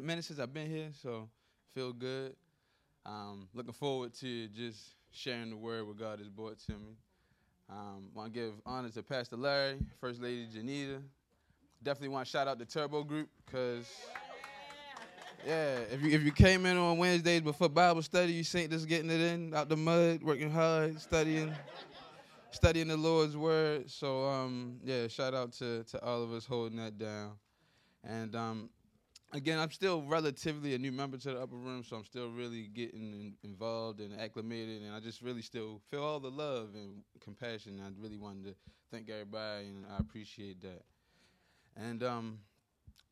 a minute since I've been here, so feel good. Um, looking forward to just sharing the word what God has brought to me. Um, want to give honor to Pastor Larry, First Lady Janita. Definitely want to shout out the Turbo Group because, yeah, if you if you came in on Wednesdays before Bible study, you ain't just getting it in out the mud, working hard, studying, studying the Lord's word. So um, yeah, shout out to to all of us holding that down. And um, again, I'm still relatively a new member to the upper room, so I'm still really getting in, involved and acclimated, and I just really still feel all the love and compassion. I really wanted to thank everybody, and I appreciate that. And um,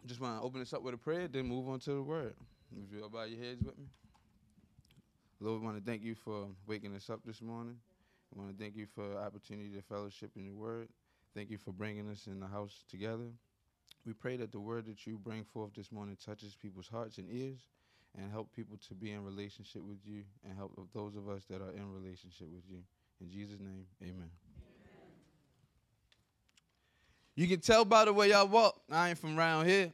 just want to open this up with a prayer, then move on to the word. If you all bow your heads with me. Lord, we want to thank you for waking us up this morning. We want to thank you for opportunity to fellowship in your word. Thank you for bringing us in the house together. We pray that the word that you bring forth this morning touches people's hearts and ears and help people to be in relationship with you and help those of us that are in relationship with you. In Jesus' name, amen. You can tell by the way y'all walk, I ain't from around here.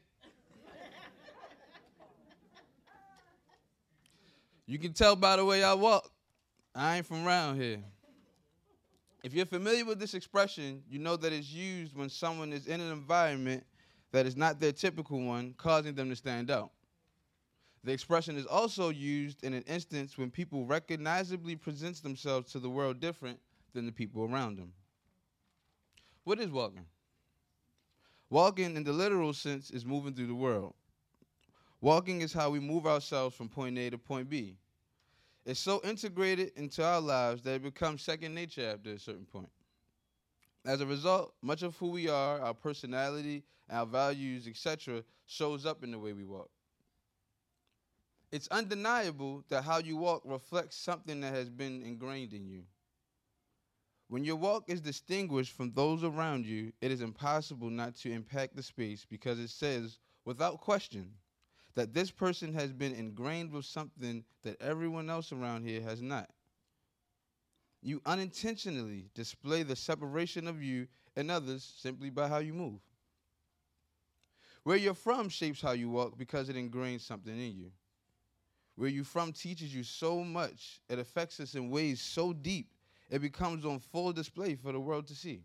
you can tell by the way I walk, I ain't from around here. If you're familiar with this expression, you know that it's used when someone is in an environment that is not their typical one, causing them to stand out. The expression is also used in an instance when people recognizably presents themselves to the world different than the people around them. What is walking? Walking in the literal sense is moving through the world. Walking is how we move ourselves from point A to point B. It's so integrated into our lives that it becomes second nature after a certain point. As a result, much of who we are, our personality, our values, etc., shows up in the way we walk. It's undeniable that how you walk reflects something that has been ingrained in you. When your walk is distinguished from those around you, it is impossible not to impact the space because it says, without question, that this person has been ingrained with something that everyone else around here has not you unintentionally display the separation of you and others simply by how you move. Where you're from shapes how you walk because it ingrains something in you. Where you're from teaches you so much, it affects us in ways so deep, it becomes on full display for the world to see.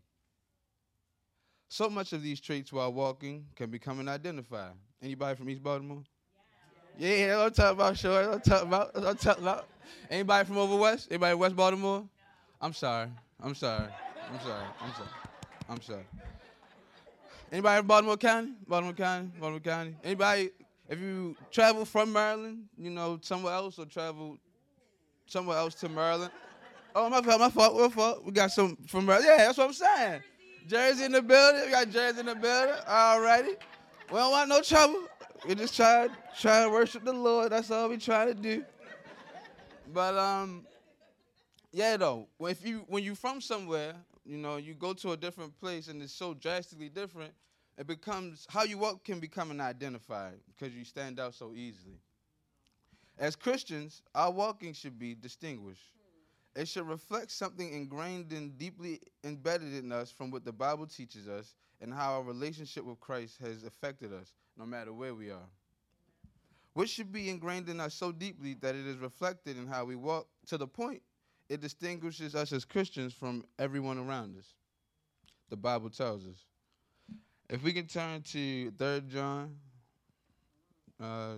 So much of these traits while walking can become an identifier. Anybody from East Baltimore? Yeah, yeah I'm talking about, sure. I'm talking about. I'm talking about. Anybody from over west? Anybody West Baltimore? I'm sorry. I'm sorry. I'm sorry. I'm sorry. I'm sorry. Anybody from Baltimore County? Baltimore County? Baltimore County? Anybody? If you travel from Maryland, you know, somewhere else, or travel somewhere else to Maryland. Oh, my fault, my fault, my fault. We got some from Maryland. Yeah, that's what I'm saying. Jersey in the building. We got Jersey in the building. All righty. We don't want no trouble. We just try, try to worship the Lord. That's all we try to do. But um, yeah, though. If you when you from somewhere, you know, you go to a different place and it's so drastically different, it becomes how you walk can become an identifier because you stand out so easily. As Christians, our walking should be distinguished. It should reflect something ingrained and deeply embedded in us from what the Bible teaches us and how our relationship with Christ has affected us, no matter where we are. What should be ingrained in us so deeply that it is reflected in how we walk to the point it distinguishes us as Christians from everyone around us. The Bible tells us. If we can turn to 3rd John, uh,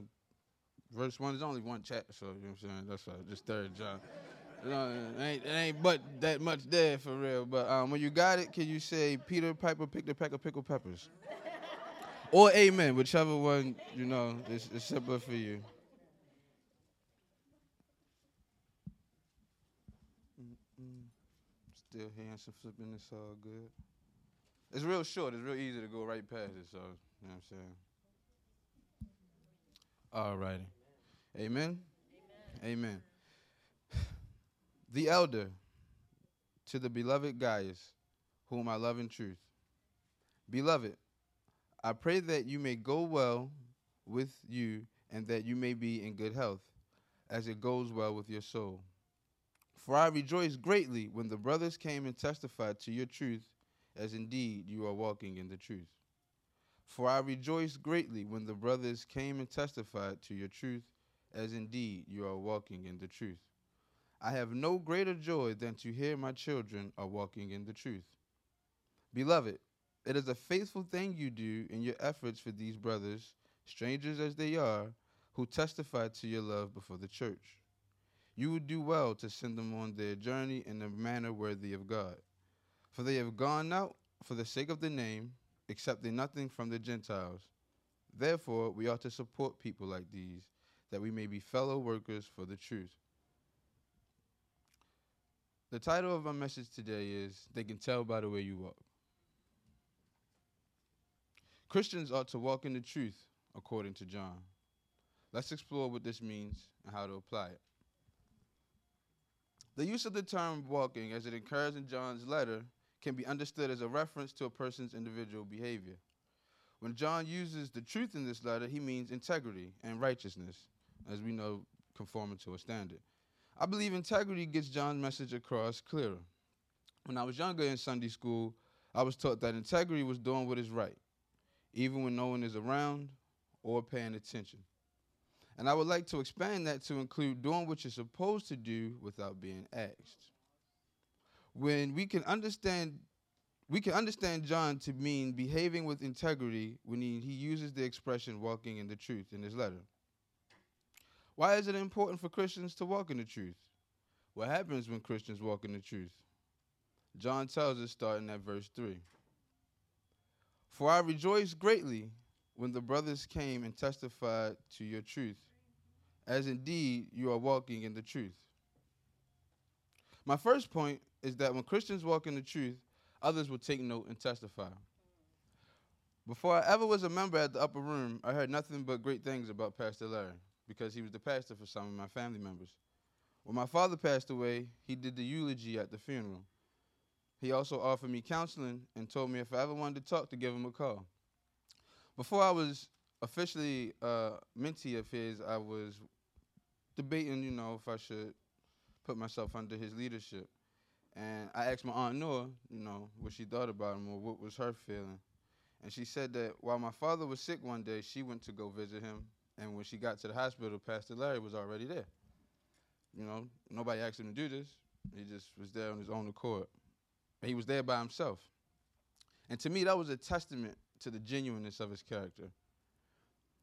verse 1, there's only one chapter, so you know what I'm saying? That's right, just 3rd John. Know, it, ain't, it ain't but that much there for real. But um, when you got it, can you say, Peter Piper picked a peck of pickled peppers? or amen, whichever one, you know, is, is simpler for you. Still handsome flipping, it's all good. It's real short, it's real easy to go right past it, so, you know what I'm saying? All righty. Amen? Amen. Amen. The elder to the beloved Gaius, whom I love in truth. Beloved, I pray that you may go well with you and that you may be in good health, as it goes well with your soul. For I rejoiced greatly when the brothers came and testified to your truth, as indeed you are walking in the truth. For I rejoiced greatly when the brothers came and testified to your truth, as indeed you are walking in the truth. I have no greater joy than to hear my children are walking in the truth. Beloved, it is a faithful thing you do in your efforts for these brothers, strangers as they are, who testify to your love before the church. You would do well to send them on their journey in a manner worthy of God. For they have gone out for the sake of the name, accepting nothing from the Gentiles. Therefore, we ought to support people like these, that we may be fellow workers for the truth. The title of our message today is They Can Tell by the Way You Walk. Christians ought to walk in the truth, according to John. Let's explore what this means and how to apply it. The use of the term walking, as it occurs in John's letter, can be understood as a reference to a person's individual behavior. When John uses the truth in this letter, he means integrity and righteousness, as we know, conforming to a standard. I believe integrity gets John's message across clearer. When I was younger in Sunday school, I was taught that integrity was doing what is right, even when no one is around or paying attention. And I would like to expand that to include doing what you're supposed to do without being asked. When we can understand we can understand John to mean behaving with integrity when he, he uses the expression walking in the truth in his letter. Why is it important for Christians to walk in the truth? What happens when Christians walk in the truth? John tells us starting at verse 3. For I rejoice greatly when the brothers came and testified to your truth, as indeed you are walking in the truth. My first point is that when Christians walk in the truth, others will take note and testify. Before I ever was a member at the upper room, I heard nothing but great things about Pastor Larry because he was the pastor for some of my family members. When my father passed away, he did the eulogy at the funeral. He also offered me counseling and told me if I ever wanted to talk to give him a call. Before I was officially a mentee of his, I was debating, you know, if I should put myself under his leadership. And I asked my aunt Noah, you know, what she thought about him or what was her feeling. And she said that while my father was sick one day, she went to go visit him. And when she got to the hospital, Pastor Larry was already there. You know, nobody asked him to do this. He just was there on his own accord. He was there by himself. And to me, that was a testament to the genuineness of his character.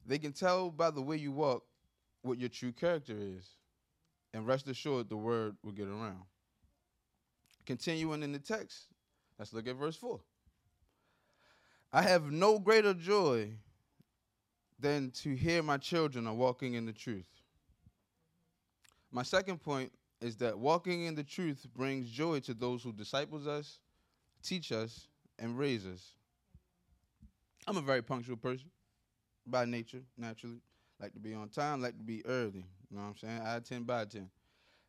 They can tell by the way you walk what your true character is. And rest assured, the word will get around. Continuing in the text, let's look at verse 4. I have no greater joy than to hear my children are walking in the truth. My second point is that walking in the truth brings joy to those who disciples us, teach us, and raise us. I'm a very punctual person by nature, naturally. Like to be on time, like to be early. You know what I'm saying? I 10 by 10.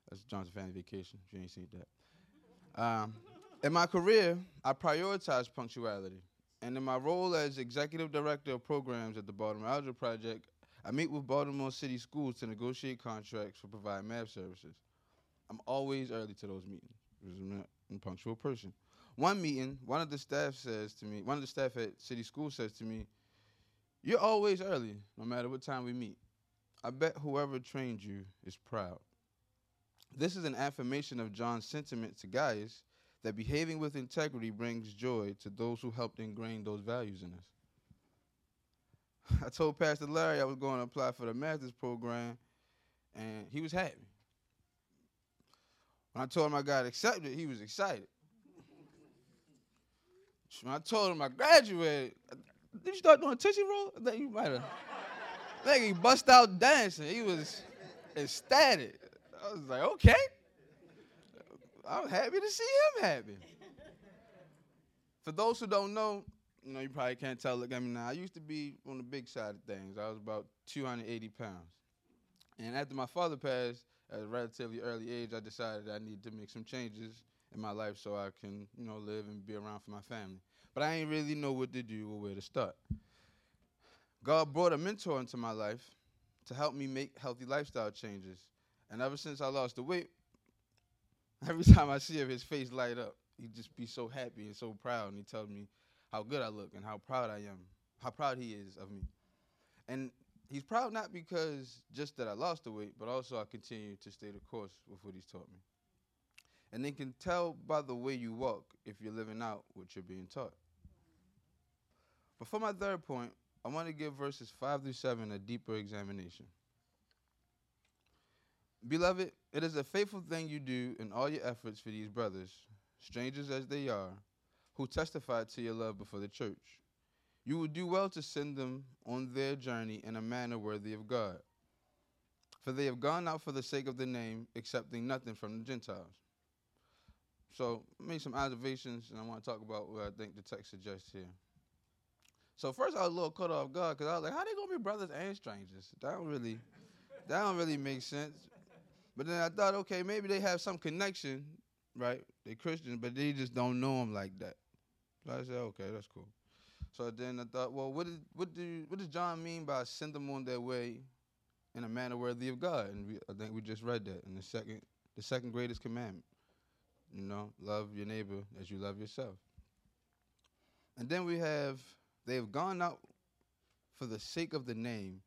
That's Johnson Family Vacation, if you ain't seen that. Um, in my career, I prioritize punctuality. And in my role as executive director of programs at the Baltimore Algebra Project, I meet with Baltimore City schools to negotiate contracts for providing math services. I'm always early to those meetings because I'm a punctual person. One meeting, one of the staff says to me, one of the staff at City School says to me, You're always early, no matter what time we meet. I bet whoever trained you is proud. This is an affirmation of John's sentiment to Gaius that behaving with integrity brings joy to those who helped ingrain those values in us. I told Pastor Larry I was going to apply for the master's program, and he was happy. When I told him I got accepted, he was excited. I told him I graduated, did you start doing Tootsie Roll? I think you might have. I think he bust out dancing. He was ecstatic. I was like, okay. I'm happy to see him happy. For those who don't know, you know, you probably can't tell. Look at me now. I used to be on the big side of things. I was about 280 pounds. And after my father passed at a relatively early age, I decided I needed to make some changes in my life so I can, you know, live and be around for my family. But I ain't really know what to do or where to start. God brought a mentor into my life to help me make healthy lifestyle changes. And ever since I lost the weight, every time I see him, his face light up. He'd just be so happy and so proud, and he tells me how good I look and how proud I am how proud he is of me. And he's proud not because just that I lost the weight, but also I continue to stay the course with what he's taught me. And they can tell by the way you walk if you're living out what you're being taught. But for my third point, I want to give verses 5 through 7 a deeper examination. Beloved, it is a faithful thing you do in all your efforts for these brothers, strangers as they are, who testified to your love before the church. You would do well to send them on their journey in a manner worthy of God. For they have gone out for the sake of the name, accepting nothing from the Gentiles. So, made some observations, and I want to talk about what I think the text suggests here. So first, I was a little caught off guard because I was like, "How they gonna be brothers and strangers? That don't really, that don't really make sense." But then I thought, okay, maybe they have some connection, right? They're Christians, but they just don't know them like that. So I said, okay, that's cool. So then I thought, well, what did what do what does John mean by send them on their way in a manner worthy of God? And we, I think we just read that in the second the second greatest commandment. You know, love your neighbor as you love yourself. And then we have they have gone out for the sake of the name,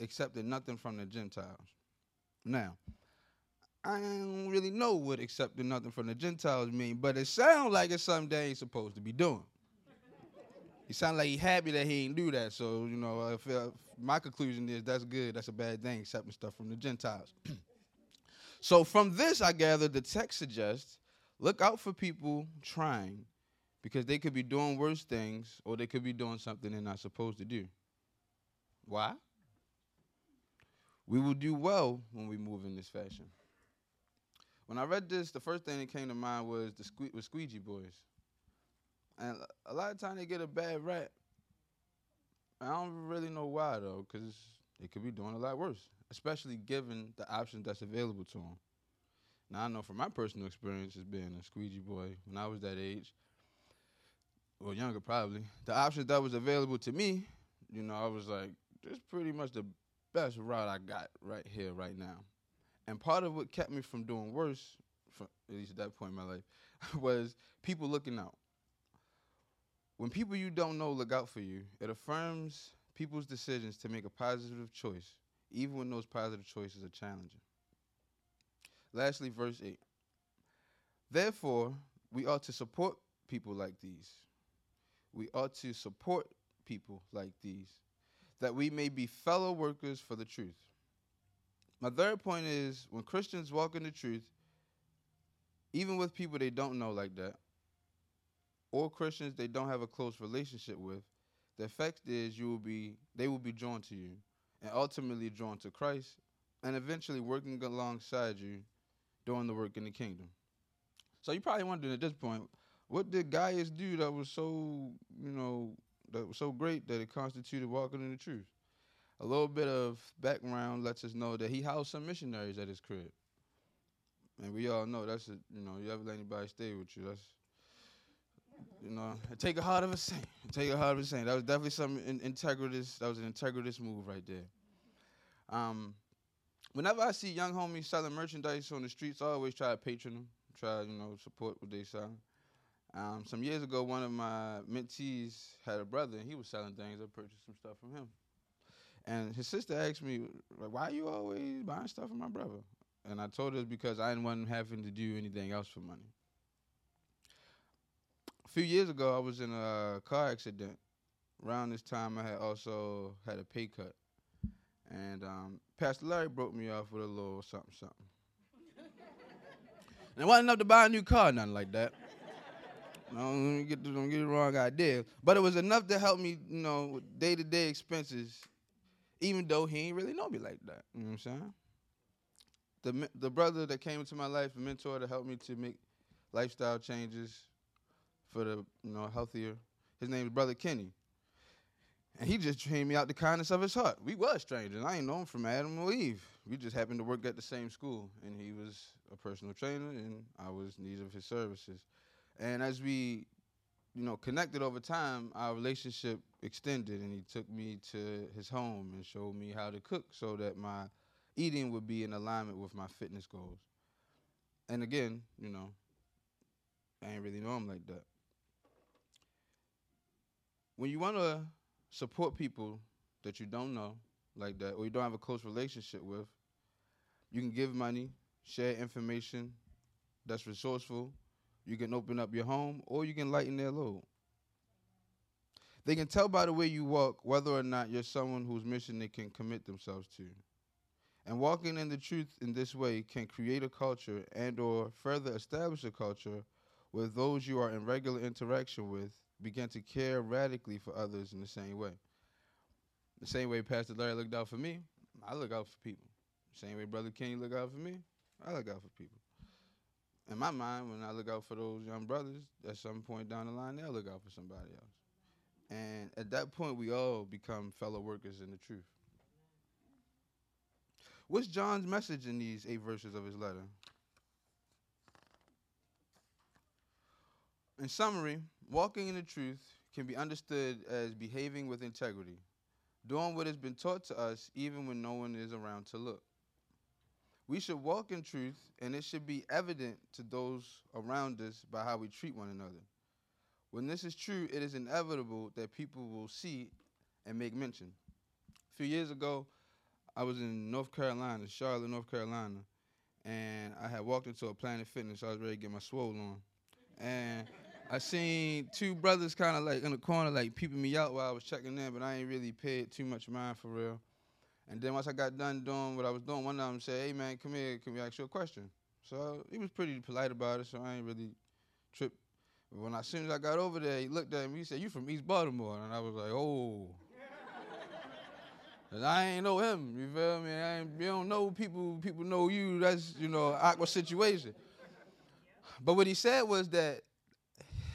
accepted nothing from the Gentiles. Now, I don't really know what accepting nothing from the Gentiles mean, but it sounds like it's something they ain't supposed to be doing. he sounds like he happy that he ain't do that. So, you know, I feel, my conclusion is that's good. That's a bad thing, accepting stuff from the Gentiles. so from this, I gather the text suggests look out for people trying because they could be doing worse things or they could be doing something they're not supposed to do. Why? We will do well when we move in this fashion. When I read this, the first thing that came to mind was the sque- was squeegee boys. And a lot of times they get a bad rap. I don't really know why though, because they could be doing a lot worse, especially given the options that's available to them. Now I know from my personal experience as being a squeegee boy when I was that age, or younger probably, the options that was available to me, you know, I was like, this is pretty much the best route I got right here, right now. And part of what kept me from doing worse, from, at least at that point in my life, was people looking out. When people you don't know look out for you, it affirms people's decisions to make a positive choice, even when those positive choices are challenging. Lastly, verse 8. Therefore, we ought to support people like these we ought to support people like these, that we may be fellow workers for the truth. My third point is when Christians walk in the truth, even with people they don't know like that, or Christians they don't have a close relationship with, the effect is you will be they will be drawn to you and ultimately drawn to Christ and eventually working alongside you doing the work in the kingdom. So you probably wondering at this point, what did Gaius do that was so, you know, that was so great that it constituted walking in the truth? A little bit of background lets us know that he housed some missionaries at his crib. And we all know that's a, you know, you ever let anybody stay with you, that's, you know, take a heart of a saint. Take a heart of a saint. That was definitely some in, that was an integritous move right there. Um, whenever I see young homies selling merchandise on the streets, I always try to patron them, try, you know, support what they sell. Um, some years ago, one of my mentees had a brother, and he was selling things. I purchased some stuff from him. And his sister asked me, like, why are you always buying stuff from my brother? And I told her because I didn't want him having to do anything else for money. Few years ago, I was in a car accident. Around this time, I had also had a pay cut. And um, Pastor Larry broke me off with a little something, something. and it wasn't enough to buy a new car, nothing like that. Don't get don't get the wrong idea. But it was enough to help me, you know, day to day expenses, even though he ain't really know me like that. You know what I'm saying? The the brother that came into my life, a mentor to help me to make lifestyle changes for the you know healthier. His name is Brother Kenny. And he just trained me out the kindness of his heart. We was strangers. I ain't know him from Adam or Eve. We just happened to work at the same school, and he was a personal trainer, and I was in need of his services. And as we, you know, connected over time, our relationship extended, and he took me to his home and showed me how to cook so that my eating would be in alignment with my fitness goals. And again, you know, I ain't really know him like that. When you want to support people that you don't know like that or you don't have a close relationship with, you can give money, share information that's resourceful. You can open up your home or you can lighten their load. They can tell by the way you walk whether or not you're someone whose mission they can commit themselves to. And walking in the truth in this way can create a culture and or further establish a culture with those you are in regular interaction with begin to care radically for others in the same way. The same way Pastor Larry looked out for me, I look out for people. Same way Brother Kenny look out for me, I look out for people. In my mind, when I look out for those young brothers, at some point down the line, they'll look out for somebody else. And at that point, we all become fellow workers in the truth. What's John's message in these eight verses of his letter? In summary, walking in the truth can be understood as behaving with integrity, doing what has been taught to us even when no one is around to look. We should walk in truth, and it should be evident to those around us by how we treat one another. When this is true, it is inevitable that people will see and make mention. A few years ago, I was in North Carolina, Charlotte, North Carolina, and I had walked into a Planet Fitness. I was ready to get my swole on, and I seen two brothers kind of like in the corner, like peeping me out while I was checking in, but I ain't really paid too much mind for real. And then once I got done doing what I was doing, one of them said, "Hey man, come here, can we ask you a question?" So he was pretty polite about it, so I ain't really tripped. But when I, as soon as I got over there, he looked at me. He said, "You from East Baltimore?" And I was like, "Oh." Cause I ain't know him, you feel me? I ain't, you don't know people, people know you. That's you know awkward situation. But what he said was that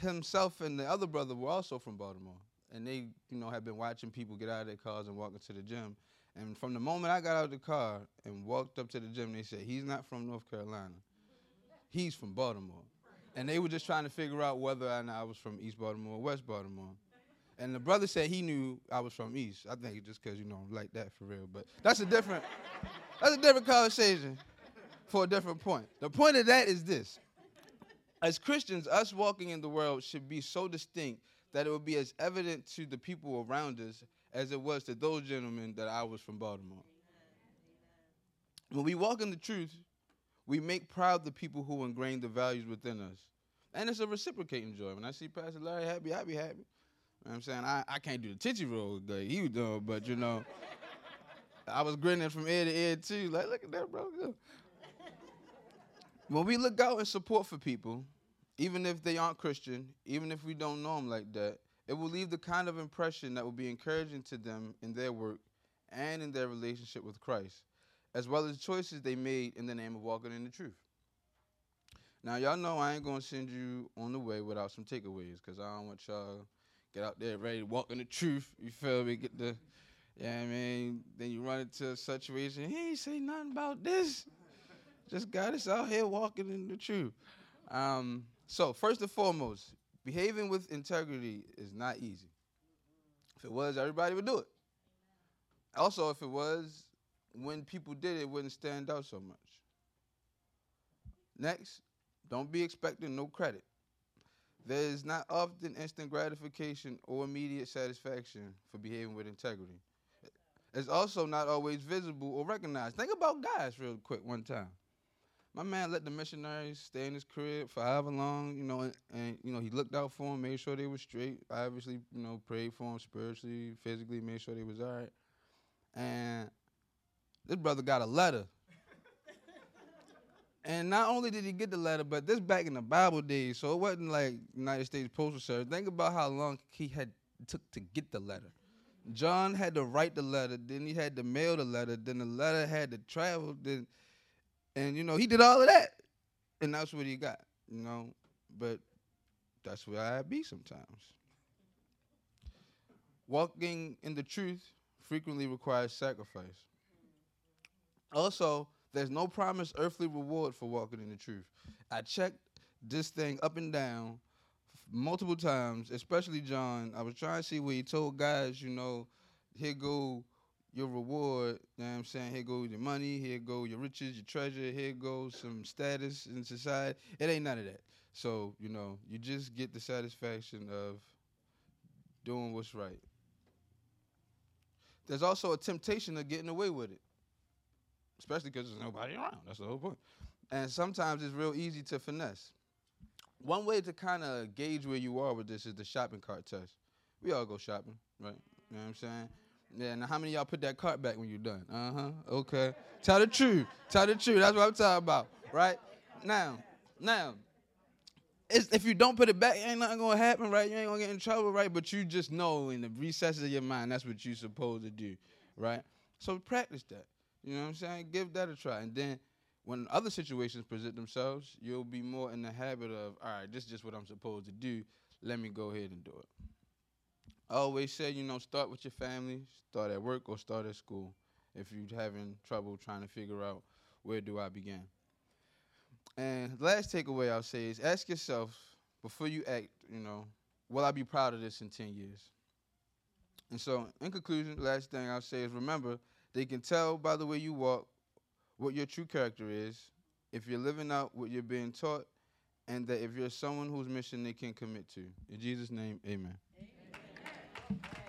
himself and the other brother were also from Baltimore, and they you know had been watching people get out of their cars and walk into the gym. And from the moment I got out of the car and walked up to the gym, they said he's not from North Carolina, he's from Baltimore, and they were just trying to figure out whether or not I was from East Baltimore or West Baltimore. And the brother said he knew I was from East. I think just because you know I'm like that for real. But that's a different that's a different conversation for a different point. The point of that is this. As Christians, us walking in the world should be so distinct that it would be as evident to the people around us as it was to those gentlemen that I was from Baltimore. When we walk in the truth, we make proud the people who ingrain the values within us. And it's a reciprocating joy. When I see Pastor Larry happy, I be happy. You know I'm saying? I, I can't do the titty roll that he was doing, but you know, I was grinning from ear to ear too. Like, look at that, bro. When we look out and support for people, even if they aren't Christian, even if we don't know them like that, it will leave the kind of impression that will be encouraging to them in their work and in their relationship with Christ, as well as choices they made in the name of walking in the truth. Now, y'all know I ain't gonna send you on the way without some takeaways, because I don't want y'all get out there ready to walk in the truth. You feel me? Get the, yeah, I mean, then you run into a situation. He ain't say nothing about this. Just got us out here walking in the truth. Um, so first and foremost, behaving with integrity is not easy. If it was, everybody would do it. Also, if it was, when people did it, it wouldn't stand out so much. Next, don't be expecting no credit. There is not often instant gratification or immediate satisfaction for behaving with integrity. It's also not always visible or recognized. Think about Gaius real quick one time. My man let the missionaries stay in his crib for however long, you know, and, and you know, he looked out for them, made sure they were straight. Obviously, you know, prayed for them spiritually, physically, made sure they was all right. And this brother got a letter and not only did he get the letter, but this back in the Bible days, so it wasn't like United States Postal Service. Think about how long he had took to get the letter. John had to write the letter, then he had to mail the letter, then the letter had to travel, then and you know, he did all of that. And that's what he got, you know. But that's where I be sometimes. Walking in the truth frequently requires sacrifice. Also, there's no promised earthly reward for walking in the truth. I checked this thing up and down multiple times, especially John. I was trying to see where he told Gaius, you know, here go your reward, you know what I'm saying? Here go your money, here go your riches, your treasure, here goes some status in society. It ain't none of that. So, you know, you just get the satisfaction of doing what's right. There's also a temptation of getting away with it, especially because there's nobody around. That's the whole point. And sometimes it's real easy to finesse. One way to kind of gauge where you are with this is the shopping cart test. We all go shopping, right? You know what I'm saying? Yeah, now how many y'all put that cart back when you're done? Uh huh. Okay. Tell the truth. Tell the truth. That's what I'm talking about, right? Now, now, if you don't put it back, ain't nothing gonna happen, right? You ain't gonna get in trouble, right? But you just know in the recesses of your mind that's what you're supposed to do, right? So practice that. You know what I'm saying? Give that a try, and then when other situations present themselves, you'll be more in the habit of, all right, this is just what I'm supposed to do. Let me go ahead and do it. I always say, you know, start with your family, start at work or start at school if you're having trouble trying to figure out where do I begin. And last takeaway I'll say is ask yourself before you act, you know, will I be proud of this in 10 years? And so, in conclusion, last thing I'll say is remember, they can tell by the way you walk what your true character is, if you're living out what you're being taught, and that if you're someone whose mission they can commit to. In Jesus' name, amen. amen. Thank you.